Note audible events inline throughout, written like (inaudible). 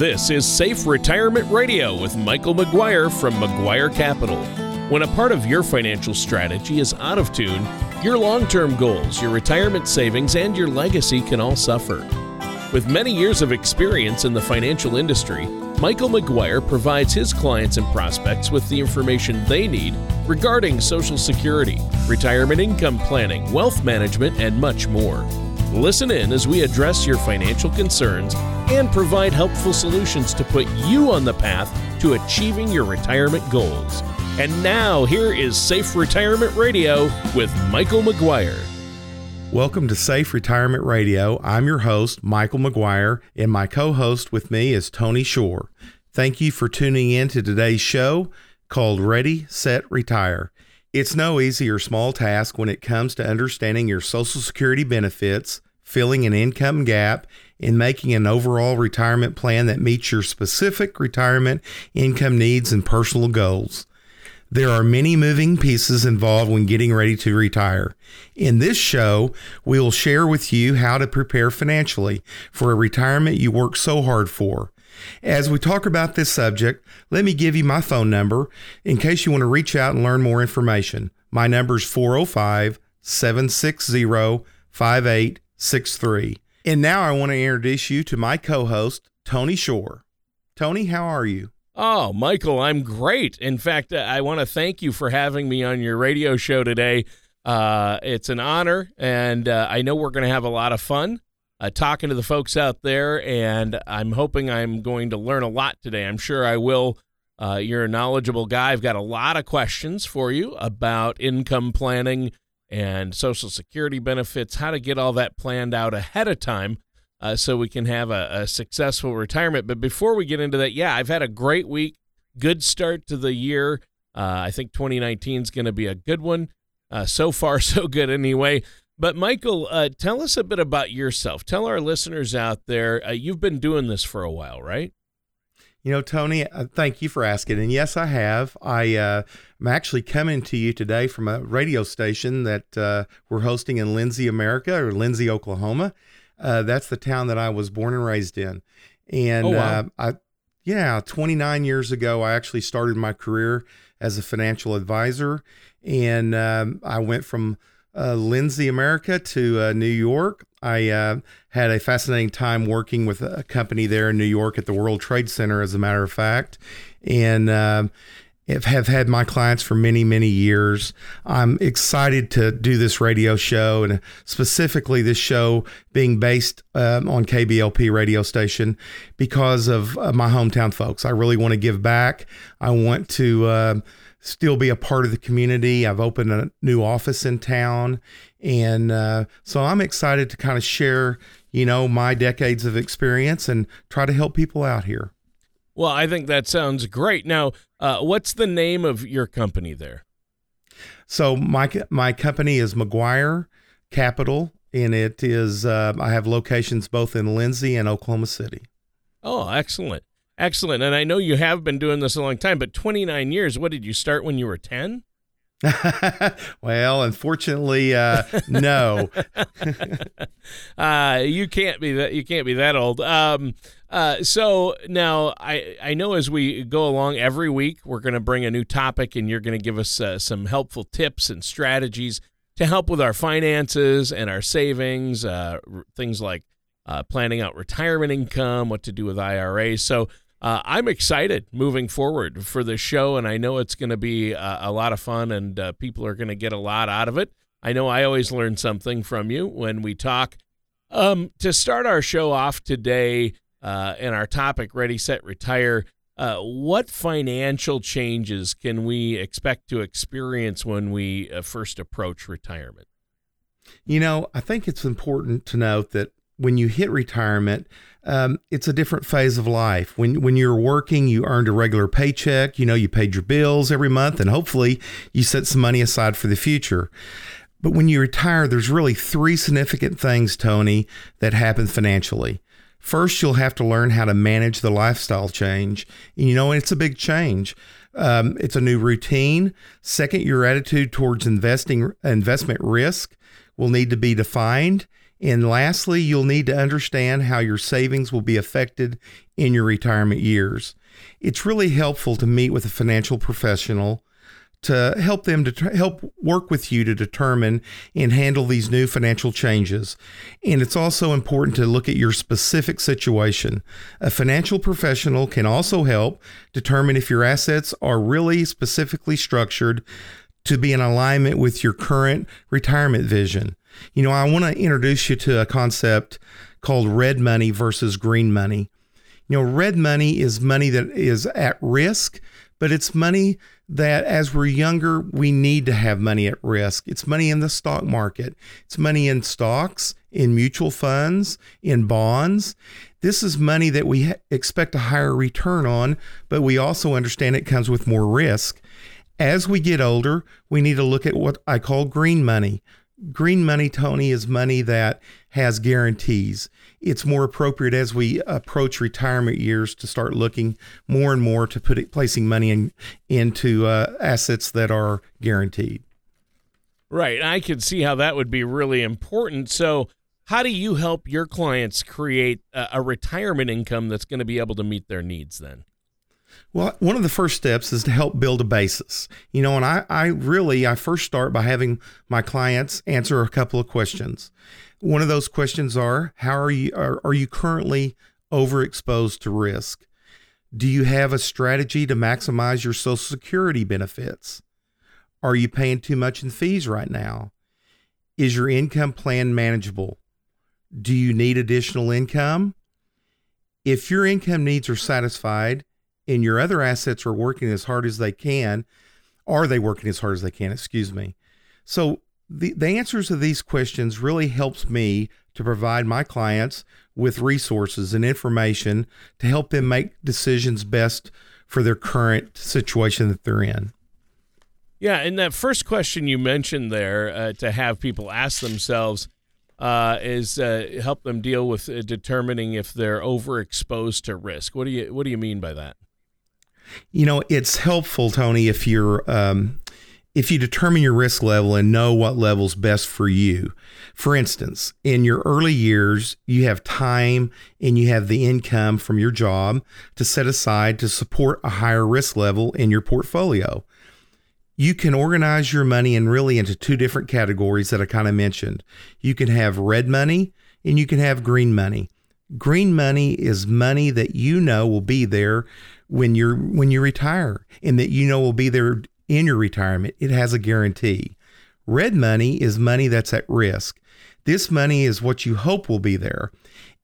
This is Safe Retirement Radio with Michael McGuire from McGuire Capital. When a part of your financial strategy is out of tune, your long term goals, your retirement savings, and your legacy can all suffer. With many years of experience in the financial industry, Michael McGuire provides his clients and prospects with the information they need regarding Social Security, retirement income planning, wealth management, and much more. Listen in as we address your financial concerns and provide helpful solutions to put you on the path to achieving your retirement goals. And now, here is Safe Retirement Radio with Michael McGuire. Welcome to Safe Retirement Radio. I'm your host, Michael McGuire, and my co host with me is Tony Shore. Thank you for tuning in to today's show called Ready, Set, Retire. It's no easy or small task when it comes to understanding your Social Security benefits, filling an income gap, and making an overall retirement plan that meets your specific retirement income needs and personal goals. There are many moving pieces involved when getting ready to retire. In this show, we will share with you how to prepare financially for a retirement you work so hard for. As we talk about this subject, let me give you my phone number in case you want to reach out and learn more information. My number is 405 760 5863. And now I want to introduce you to my co host, Tony Shore. Tony, how are you? Oh, Michael, I'm great. In fact, I want to thank you for having me on your radio show today. Uh, it's an honor, and uh, I know we're going to have a lot of fun uh, talking to the folks out there, and I'm hoping I'm going to learn a lot today. I'm sure I will. Uh, you're a knowledgeable guy. I've got a lot of questions for you about income planning and Social Security benefits, how to get all that planned out ahead of time. Uh, so we can have a, a successful retirement. But before we get into that, yeah, I've had a great week, good start to the year. Uh, I think 2019 is going to be a good one. Uh, so far, (laughs) so good anyway. But Michael, uh, tell us a bit about yourself. Tell our listeners out there, uh, you've been doing this for a while, right? You know, Tony, uh, thank you for asking. And yes, I have. I uh, I'm actually coming to you today from a radio station that uh, we're hosting in Lindsay, America, or Lindsay, Oklahoma. Uh, that's the town that I was born and raised in. And oh, wow. I, yeah, 29 years ago, I actually started my career as a financial advisor, and um, I went from uh, Lindsay, America to uh, New York. I uh, had a fascinating time working with a company there in New York at the World Trade Center, as a matter of fact. And um, have had my clients for many, many years. I'm excited to do this radio show and specifically this show being based um, on KBLP radio station because of uh, my hometown folks. I really want to give back. I want to uh, still be a part of the community. I've opened a new office in town. And uh, so I'm excited to kind of share, you know, my decades of experience and try to help people out here. Well, I think that sounds great. Now, uh, what's the name of your company there? So my my company is McGuire Capital, and it is uh, I have locations both in Lindsay and Oklahoma City. Oh, excellent. Excellent. And I know you have been doing this a long time, but 29 years, what did you start when you were 10? (laughs) well, unfortunately, uh, no. (laughs) uh, you can't be that. You can't be that old. Um, uh, so now I I know as we go along every week we're going to bring a new topic, and you're going to give us uh, some helpful tips and strategies to help with our finances and our savings, uh, things like uh, planning out retirement income, what to do with IRAs. So uh, I'm excited moving forward for this show, and I know it's going to be uh, a lot of fun, and uh, people are going to get a lot out of it. I know I always learn something from you when we talk. Um, to start our show off today, uh, and our topic, Ready, Set, Retire, uh, what financial changes can we expect to experience when we uh, first approach retirement? You know, I think it's important to note that when you hit retirement, um, it's a different phase of life. When when you're working, you earned a regular paycheck. You know, you paid your bills every month, and hopefully, you set some money aside for the future. But when you retire, there's really three significant things, Tony, that happen financially. First, you'll have to learn how to manage the lifestyle change. And you know, it's a big change. Um, it's a new routine. Second, your attitude towards investing investment risk will need to be defined And lastly, you'll need to understand how your savings will be affected in your retirement years. It's really helpful to meet with a financial professional to help them to help work with you to determine and handle these new financial changes. And it's also important to look at your specific situation. A financial professional can also help determine if your assets are really specifically structured to be in alignment with your current retirement vision. You know, I want to introduce you to a concept called red money versus green money. You know, red money is money that is at risk, but it's money that as we're younger, we need to have money at risk. It's money in the stock market, it's money in stocks, in mutual funds, in bonds. This is money that we expect a higher return on, but we also understand it comes with more risk. As we get older, we need to look at what I call green money. Green money, Tony, is money that has guarantees. It's more appropriate as we approach retirement years to start looking more and more to put it, placing money in, into uh, assets that are guaranteed. Right. I can see how that would be really important. So, how do you help your clients create a, a retirement income that's going to be able to meet their needs then? Well, one of the first steps is to help build a basis. You know, and I, I really, I first start by having my clients answer a couple of questions. One of those questions are, how are you, are, are you currently overexposed to risk? Do you have a strategy to maximize your Social Security benefits? Are you paying too much in fees right now? Is your income plan manageable? Do you need additional income? If your income needs are satisfied, and your other assets are working as hard as they can, are they working as hard as they can? Excuse me. So the, the answers to these questions really helps me to provide my clients with resources and information to help them make decisions best for their current situation that they're in. Yeah, and that first question you mentioned there uh, to have people ask themselves uh, is uh, help them deal with uh, determining if they're overexposed to risk. What do you What do you mean by that? You know, it's helpful, Tony, if you're um, if you determine your risk level and know what level's best for you. For instance, in your early years, you have time and you have the income from your job to set aside to support a higher risk level in your portfolio. You can organize your money in really into two different categories that I kind of mentioned. You can have red money and you can have green money. Green money is money that you know will be there when you're when you retire and that you know will be there in your retirement. It has a guarantee. Red money is money that's at risk. This money is what you hope will be there.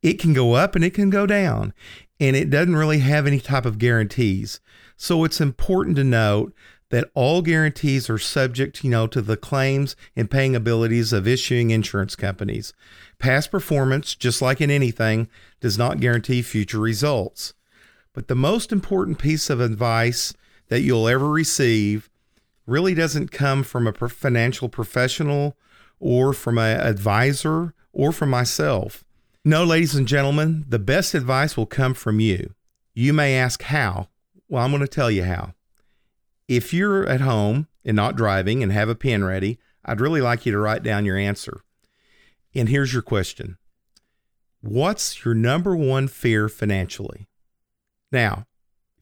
It can go up and it can go down, and it doesn't really have any type of guarantees. So it's important to note that all guarantees are subject, you know, to the claims and paying abilities of issuing insurance companies. Past performance, just like in anything, does not guarantee future results. But the most important piece of advice that you'll ever receive really doesn't come from a financial professional or from an advisor or from myself. No, ladies and gentlemen, the best advice will come from you. You may ask how. Well, I'm going to tell you how. If you're at home and not driving and have a pen ready, I'd really like you to write down your answer. And here's your question What's your number one fear financially? Now,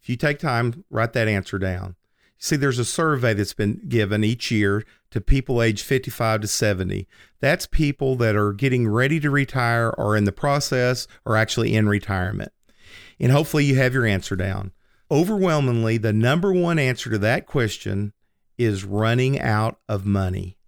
if you take time, write that answer down. See, there's a survey that's been given each year to people aged 55 to 70. That's people that are getting ready to retire or in the process or actually in retirement. And hopefully you have your answer down. Overwhelmingly, the number one answer to that question is running out of money.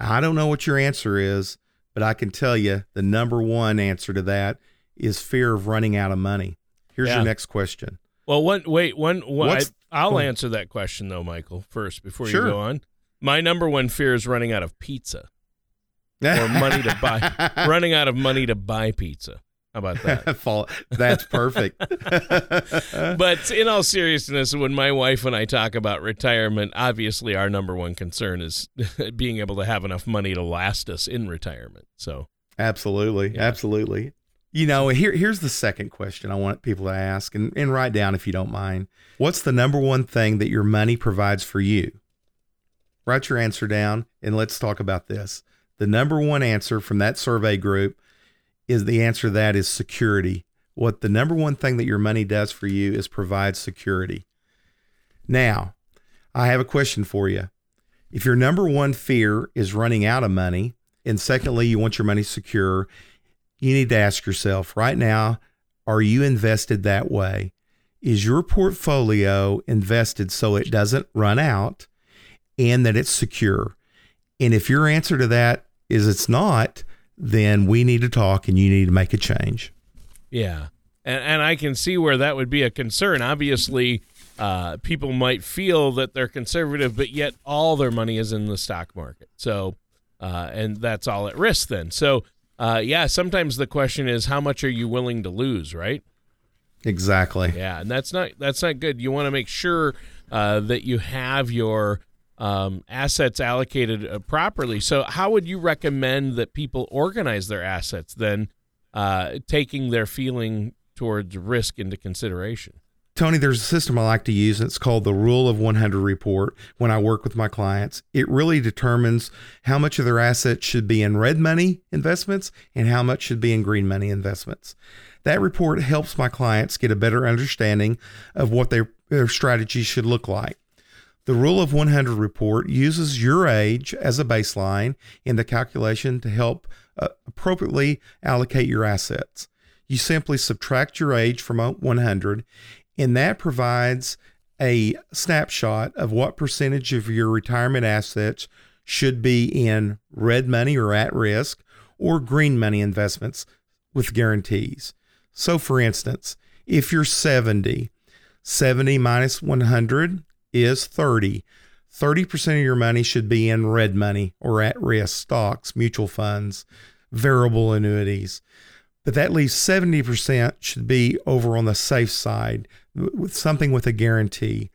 I don't know what your answer is, but I can tell you the number one answer to that is fear of running out of money. Here's yeah. your next question. Well, one wait, one, one I, will answer that question though, Michael, first before sure. you go on. My number one fear is running out of pizza (laughs) or money to buy, running out of money to buy pizza. How about that? (laughs) That's perfect. (laughs) but in all seriousness, when my wife and I talk about retirement, obviously our number one concern is being able to have enough money to last us in retirement. So, absolutely, yeah. absolutely. You know, here here's the second question I want people to ask and, and write down if you don't mind. What's the number one thing that your money provides for you? Write your answer down and let's talk about this. the number one answer from that survey group is the answer that is security. What the number one thing that your money does for you is provide security. Now, I have a question for you. If your number one fear is running out of money, and secondly, you want your money secure, you need to ask yourself right now are you invested that way? Is your portfolio invested so it doesn't run out and that it's secure? And if your answer to that is it's not, then we need to talk and you need to make a change. Yeah. And, and I can see where that would be a concern. Obviously, uh, people might feel that they're conservative, but yet all their money is in the stock market. So, uh, and that's all at risk then. So, uh, yeah, sometimes the question is how much are you willing to lose, right? Exactly. Yeah, and that's not that's not good. You want to make sure uh, that you have your um, assets allocated uh, properly. So, how would you recommend that people organize their assets then, uh, taking their feeling towards risk into consideration? Tony, there's a system I like to use. It's called the Rule of 100 report when I work with my clients. It really determines how much of their assets should be in red money investments and how much should be in green money investments. That report helps my clients get a better understanding of what their, their strategy should look like. The Rule of 100 report uses your age as a baseline in the calculation to help uh, appropriately allocate your assets. You simply subtract your age from 100 and that provides a snapshot of what percentage of your retirement assets should be in red money or at risk or green money investments with guarantees. So, for instance, if you're 70, 70 minus 100 is 30. 30% of your money should be in red money or at risk stocks, mutual funds, variable annuities. But that leaves 70% should be over on the safe side with something with a guarantee.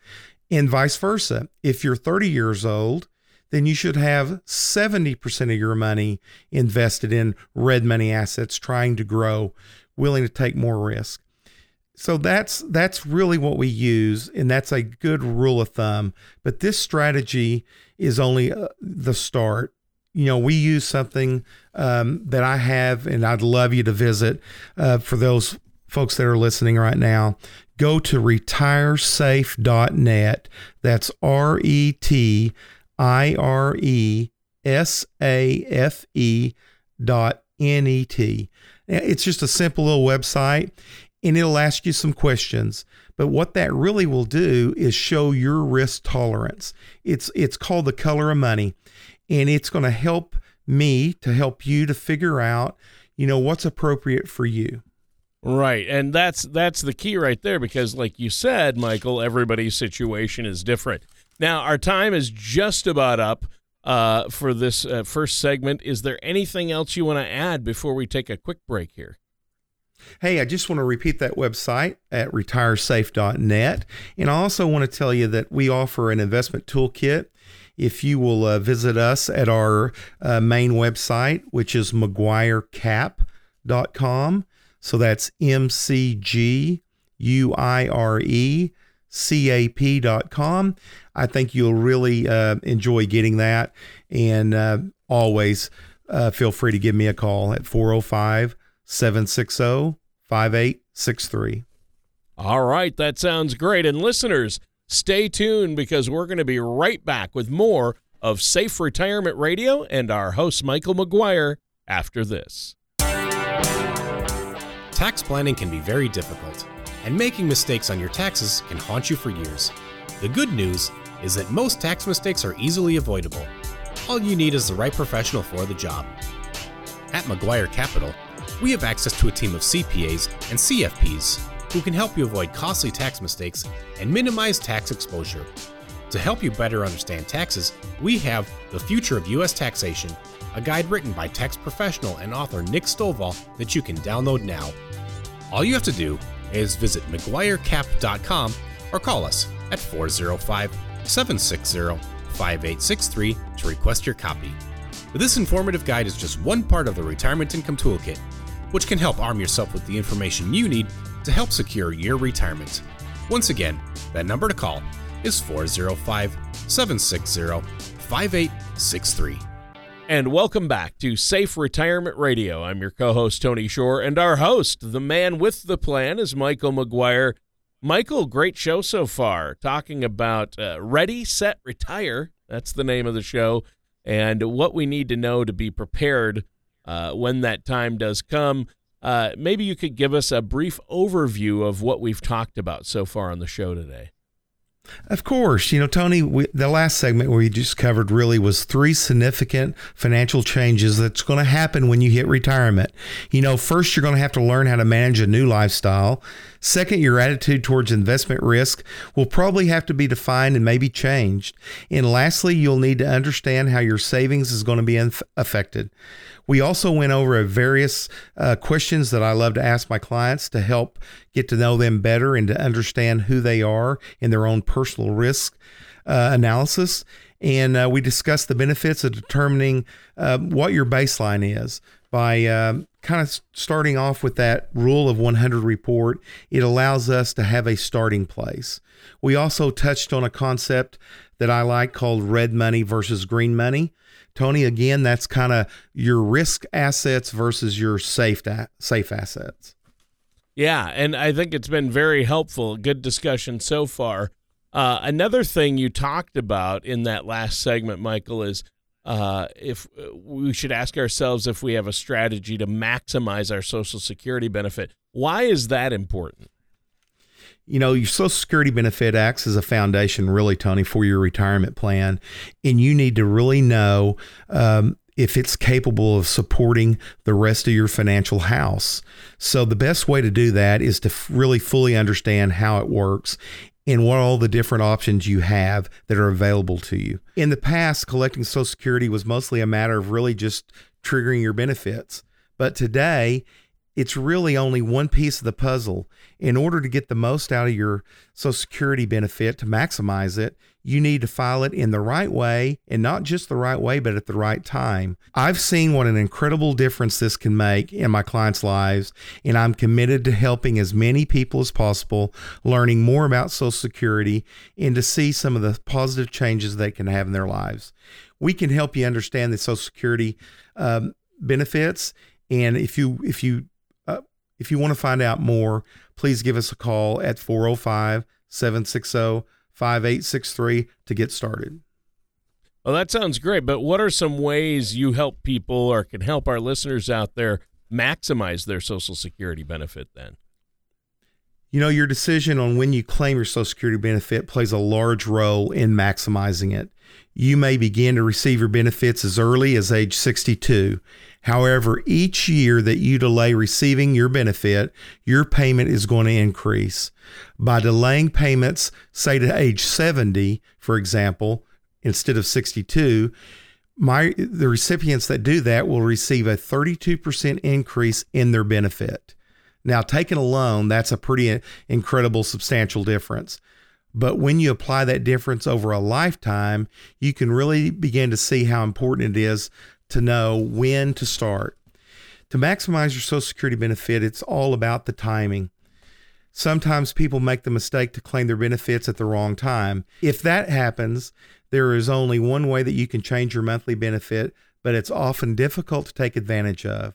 And vice versa. If you're 30 years old, then you should have 70% of your money invested in red money assets trying to grow, willing to take more risk. So that's that's really what we use and that's a good rule of thumb, but this strategy is only uh, the start. You know, we use something um, that I have, and I'd love you to visit uh, for those folks that are listening right now go to retiresafe.net. That's R E T I R E S A F E dot N E T. It's just a simple little website and it'll ask you some questions. But what that really will do is show your risk tolerance. It's it's called the color of money and it's going to help me to help you to figure out, you know, what's appropriate for you. Right. And that's that's the key right there because like you said, Michael, everybody's situation is different. Now, our time is just about up uh, for this uh, first segment. Is there anything else you want to add before we take a quick break here? Hey, I just want to repeat that website at retiresafe.net. And I also want to tell you that we offer an investment toolkit. If you will uh, visit us at our uh, main website, which is mcguirecap.com, so that's M C G U I R E C A P dot com. I think you'll really uh, enjoy getting that. And uh, always uh, feel free to give me a call at 405 760 5863. All right, that sounds great. And listeners, stay tuned because we're going to be right back with more of Safe Retirement Radio and our host, Michael McGuire, after this. Tax planning can be very difficult, and making mistakes on your taxes can haunt you for years. The good news is that most tax mistakes are easily avoidable. All you need is the right professional for the job. At McGuire Capital, we have access to a team of CPAs and CFPs who can help you avoid costly tax mistakes and minimize tax exposure. To help you better understand taxes, we have The Future of U.S. Taxation, a guide written by tax professional and author Nick Stovall that you can download now. All you have to do is visit McGuireCap.com or call us at 405 760 5863 to request your copy. This informative guide is just one part of the Retirement Income Toolkit, which can help arm yourself with the information you need to help secure your retirement. Once again, that number to call is 405 760 5863. And welcome back to Safe Retirement Radio. I'm your co host, Tony Shore, and our host, the man with the plan, is Michael McGuire. Michael, great show so far, talking about uh, Ready, Set, Retire. That's the name of the show, and what we need to know to be prepared uh, when that time does come. Uh, maybe you could give us a brief overview of what we've talked about so far on the show today. Of course. You know, Tony, we, the last segment we just covered really was three significant financial changes that's going to happen when you hit retirement. You know, first, you're going to have to learn how to manage a new lifestyle. Second, your attitude towards investment risk will probably have to be defined and maybe changed. And lastly, you'll need to understand how your savings is going to be inf- affected. We also went over various uh, questions that I love to ask my clients to help get to know them better and to understand who they are in their own personal risk uh, analysis. And uh, we discussed the benefits of determining uh, what your baseline is by um, kind of starting off with that rule of 100 report. It allows us to have a starting place. We also touched on a concept that I like called red money versus green money. Tony, again, that's kind of your risk assets versus your safe safe assets. Yeah, and I think it's been very helpful. Good discussion so far. Uh, another thing you talked about in that last segment, Michael, is uh, if uh, we should ask ourselves if we have a strategy to maximize our Social Security benefit. Why is that important? You know, your Social Security benefit acts as a foundation, really, Tony, for your retirement plan. And you need to really know um, if it's capable of supporting the rest of your financial house. So, the best way to do that is to really fully understand how it works and what all the different options you have that are available to you. In the past, collecting Social Security was mostly a matter of really just triggering your benefits. But today, it's really only one piece of the puzzle. In order to get the most out of your Social Security benefit to maximize it, you need to file it in the right way and not just the right way, but at the right time. I've seen what an incredible difference this can make in my clients' lives, and I'm committed to helping as many people as possible learning more about Social Security and to see some of the positive changes they can have in their lives. We can help you understand the Social Security um, benefits. And if you if you if you want to find out more, please give us a call at 405 760 5863 to get started. Well, that sounds great. But what are some ways you help people or can help our listeners out there maximize their Social Security benefit then? You know, your decision on when you claim your Social Security benefit plays a large role in maximizing it. You may begin to receive your benefits as early as age 62. However, each year that you delay receiving your benefit, your payment is going to increase. By delaying payments, say to age 70, for example, instead of 62, my the recipients that do that will receive a 32% increase in their benefit. Now, taken alone, that's a pretty incredible substantial difference. But when you apply that difference over a lifetime, you can really begin to see how important it is to know when to start. To maximize your Social Security benefit, it's all about the timing. Sometimes people make the mistake to claim their benefits at the wrong time. If that happens, there is only one way that you can change your monthly benefit, but it's often difficult to take advantage of.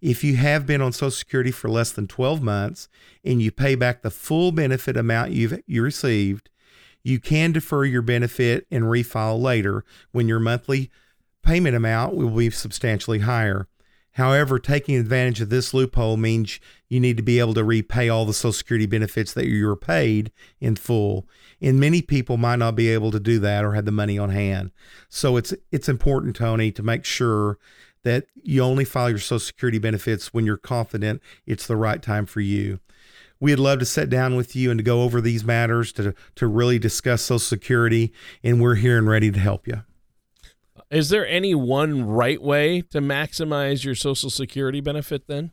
If you have been on Social Security for less than 12 months and you pay back the full benefit amount you've you received, you can defer your benefit and refile later when your monthly payment amount will be substantially higher. However, taking advantage of this loophole means you need to be able to repay all the Social Security benefits that you were paid in full. And many people might not be able to do that or have the money on hand. So it's it's important, Tony, to make sure that you only file your Social Security benefits when you're confident it's the right time for you. We'd love to sit down with you and to go over these matters to to really discuss Social Security, and we're here and ready to help you. Is there any one right way to maximize your Social Security benefit then?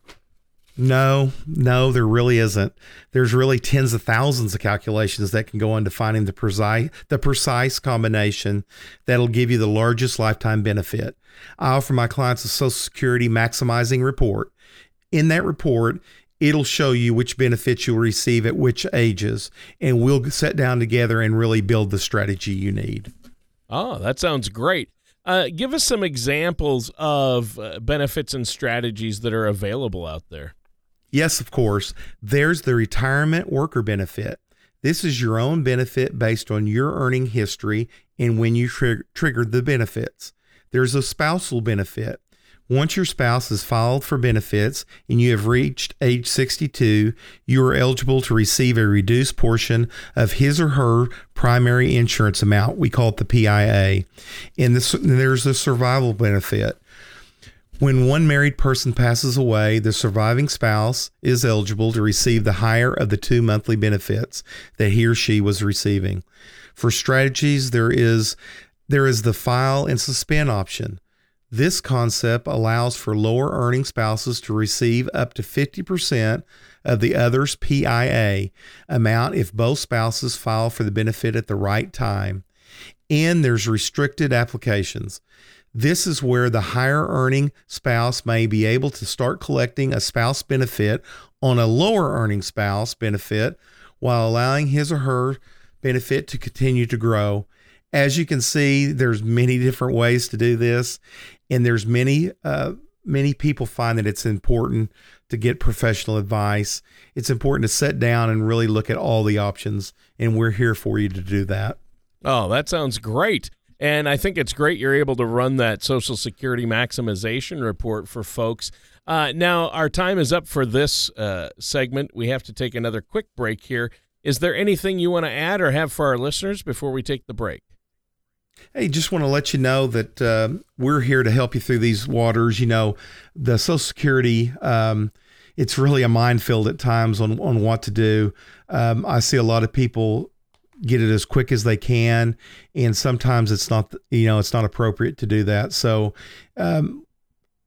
No, no, there really isn't. There's really tens of thousands of calculations that can go into finding the precise the precise combination that'll give you the largest lifetime benefit. I offer my clients a Social Security maximizing report. In that report, it'll show you which benefits you'll receive at which ages, and we'll sit down together and really build the strategy you need. Oh, that sounds great. Uh, give us some examples of uh, benefits and strategies that are available out there. Yes, of course. There's the retirement worker benefit. This is your own benefit based on your earning history and when you tr- triggered the benefits. There's a spousal benefit. Once your spouse has filed for benefits and you have reached age 62, you are eligible to receive a reduced portion of his or her primary insurance amount. We call it the PIA. And this, there's a survival benefit. When one married person passes away, the surviving spouse is eligible to receive the higher of the two monthly benefits that he or she was receiving. For strategies, there is there is the file and suspend option. This concept allows for lower earning spouses to receive up to 50% of the other's PIA amount if both spouses file for the benefit at the right time. And there's restricted applications. This is where the higher earning spouse may be able to start collecting a spouse benefit on a lower earning spouse benefit while allowing his or her benefit to continue to grow. As you can see, there's many different ways to do this, and there's many uh, many people find that it's important to get professional advice. It's important to sit down and really look at all the options, and we're here for you to do that. Oh, that sounds great. And I think it's great you're able to run that Social Security maximization report for folks. Uh, now, our time is up for this uh, segment. We have to take another quick break here. Is there anything you want to add or have for our listeners before we take the break? Hey, just want to let you know that uh, we're here to help you through these waters. You know, the Social Security, um, it's really a minefield at times on, on what to do. Um, I see a lot of people get it as quick as they can and sometimes it's not you know it's not appropriate to do that so um,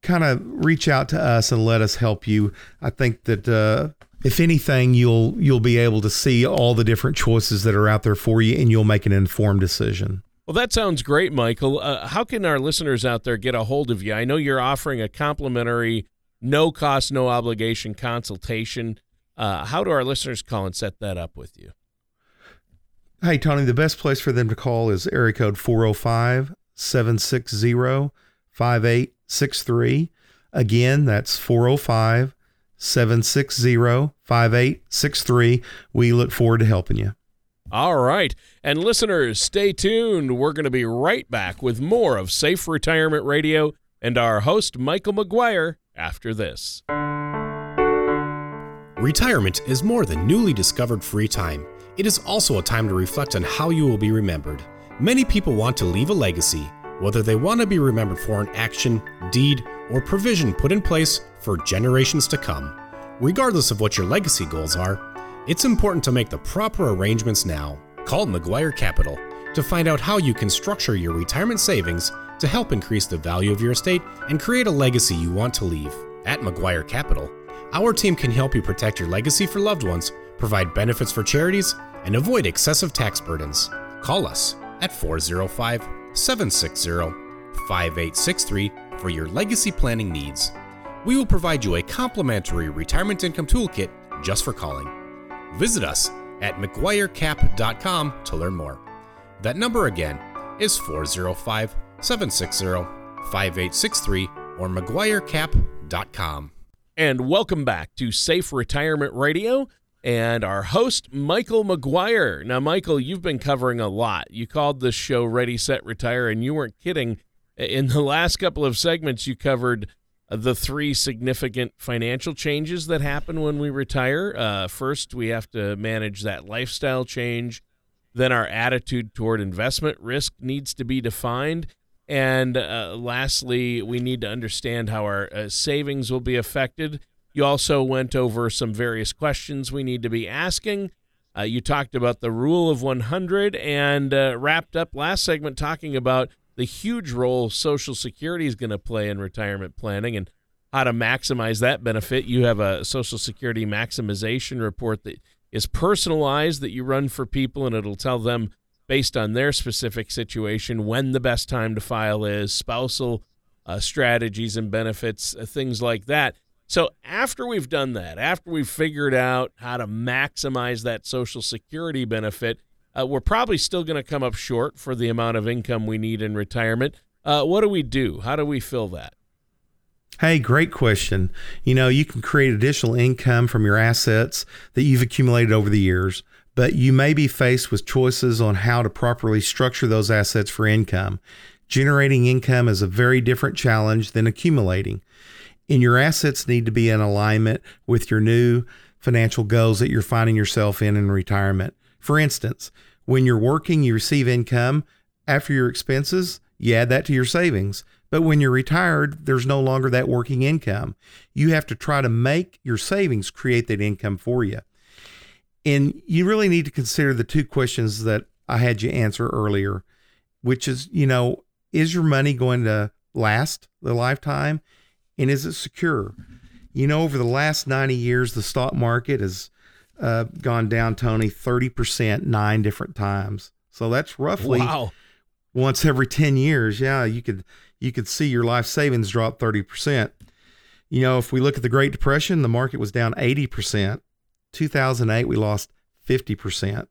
kind of reach out to us and let us help you i think that uh, if anything you'll you'll be able to see all the different choices that are out there for you and you'll make an informed decision well, that sounds great, Michael. Uh, how can our listeners out there get a hold of you? I know you're offering a complimentary, no cost, no obligation consultation. Uh, how do our listeners call and set that up with you? Hey, Tony, the best place for them to call is area code 405 760 5863. Again, that's 405 760 5863. We look forward to helping you. All right. And listeners, stay tuned. We're going to be right back with more of Safe Retirement Radio and our host, Michael McGuire, after this. Retirement is more than newly discovered free time. It is also a time to reflect on how you will be remembered. Many people want to leave a legacy, whether they want to be remembered for an action, deed, or provision put in place for generations to come. Regardless of what your legacy goals are, it's important to make the proper arrangements now. Call McGuire Capital to find out how you can structure your retirement savings to help increase the value of your estate and create a legacy you want to leave. At McGuire Capital, our team can help you protect your legacy for loved ones provide benefits for charities, and avoid excessive tax burdens. Call us at 405 760 5863 for your legacy planning needs. We will provide you a complimentary retirement income toolkit just for calling. Visit us at McGuireCap.com to learn more. That number again is 405 760 5863 or McGuireCap.com. And welcome back to Safe Retirement Radio and our host, Michael McGuire. Now, Michael, you've been covering a lot. You called this show Ready, Set, Retire, and you weren't kidding. In the last couple of segments, you covered the three significant financial changes that happen when we retire. Uh, first, we have to manage that lifestyle change. Then, our attitude toward investment risk needs to be defined. And uh, lastly, we need to understand how our uh, savings will be affected you also went over some various questions we need to be asking. Uh, you talked about the rule of 100 and uh, wrapped up last segment talking about the huge role Social Security is going to play in retirement planning and how to maximize that benefit. You have a Social Security maximization report that is personalized that you run for people, and it'll tell them based on their specific situation when the best time to file is, spousal uh, strategies and benefits, uh, things like that. So after we've done that, after we've figured out how to maximize that Social Security benefit, uh, we're probably still going to come up short for the amount of income we need in retirement. Uh, what do we do? How do we fill that? Hey, great question. You know, you can create additional income from your assets that you've accumulated over the years, but you may be faced with choices on how to properly structure those assets for income. Generating income is a very different challenge than accumulating. And your assets need to be in alignment with your new financial goals that you're finding yourself in in retirement. For instance, when you're working, you receive income. After your expenses, you add that to your savings. But when you're retired, there's no longer that working income. You have to try to make your savings create that income for you. And you really need to consider the two questions that I had you answer earlier, which is, you know, is your money going to last the lifetime? And is it secure? You know, over the last 90 years, the stock market has uh, gone down, Tony, 30% nine different times. So that's roughly Wow. once every 10 years. Yeah, you could you could see your life savings drop 30%. You know, if we look at the Great Depression, the market was down 80%. 2008, we lost 50%.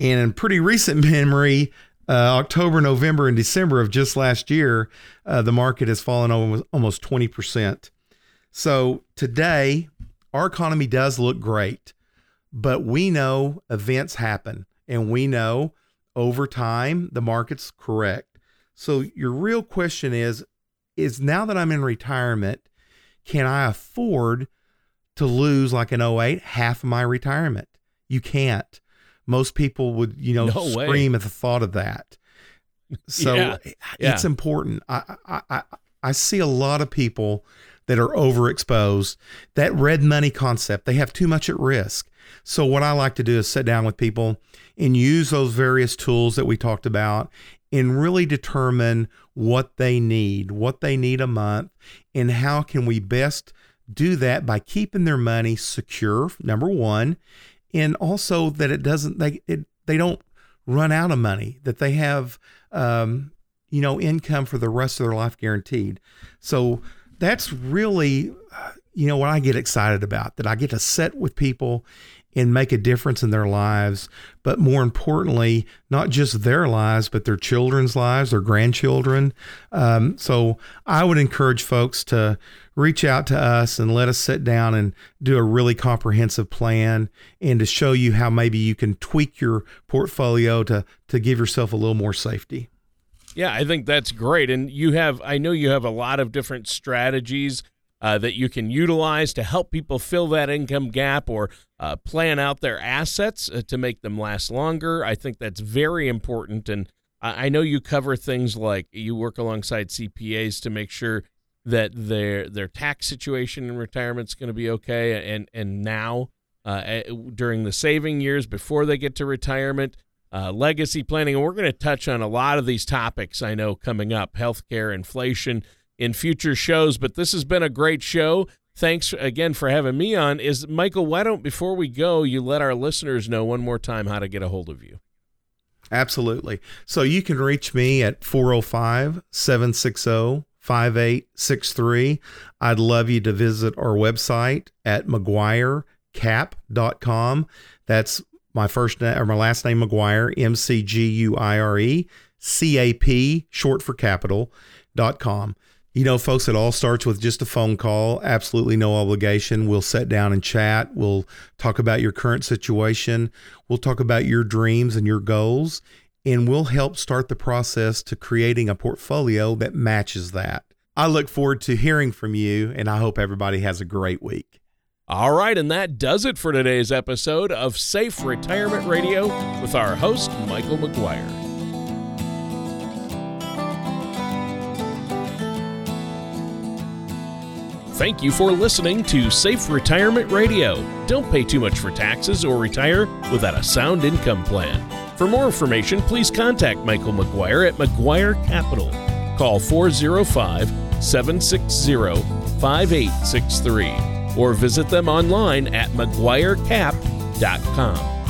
And in pretty recent (laughs) memory, uh, October, November, and December of just last year, uh, the market has fallen almost, almost 20%. So today, our economy does look great, but we know events happen and we know over time the market's correct. So your real question is is now that I'm in retirement, can I afford to lose like an 08 half of my retirement? You can't. Most people would, you know, No way. scream at the thought of that. So Yeah. Yeah. it's important. I, I I I see a lot of people that are overexposed. That red money concept, they have too much at risk. So what I like to do is sit down with people and use those various tools that we talked about and really determine what they need, what they need a month, and how can we best do that by keeping their money secure, number one, and also that it doesn't they it, they don't run out of money, that they have um, you know income for the rest of their life guaranteed. So that's really uh, you know what I get excited about that I get to sit with people and make a difference in their lives, but more importantly, not just their lives, but their children's lives, their grandchildren. Um, so I would encourage folks to reach out to us and let us sit down and do a really comprehensive plan and to show you how maybe you can tweak your portfolio to to give yourself a little more safety. Yeah, I think that's great. And you have, I know you have a lot of different strategies uh, that you can utilize to help people fill that income gap or uh, plan out their assets uh, to make them last longer. I think that's very important. And I, I know you cover things like you work alongside CPAs to make sure that their their tax situation in retirement is going to be okay, and and now uh, eh, during the saving years before they get to retirement uh, legacy planning. And we're going to touch on a lot of these topics I know coming up healthcare, inflation in future shows. But this has been a great show. Thanks again for having me on. Is Michael, why don't, before we go, you let our listeners know one more time how to get a hold of you? Absolutely. So you can reach me at 405 760 5863. I'd love you to visit our website at McGuireCap.com. That's my first name or my last name, McGuire, M C G U I R E, C A P, short for capital.com. You know, folks, it all starts with just a phone call, absolutely no obligation. We'll sit down and chat. We'll talk about your current situation. We'll talk about your dreams and your goals, and we'll help start the process to creating a portfolio that matches that. I look forward to hearing from you, and I hope everybody has a great week. All right, and that does it for today's episode of Safe Retirement Radio with our host, Michael McGuire. Thank you for listening to Safe Retirement Radio. Don't pay too much for taxes or retire without a sound income plan. For more information, please contact Michael McGuire at McGuire Capital. Call 405 760 5863 or visit them online at McGuireCap.com.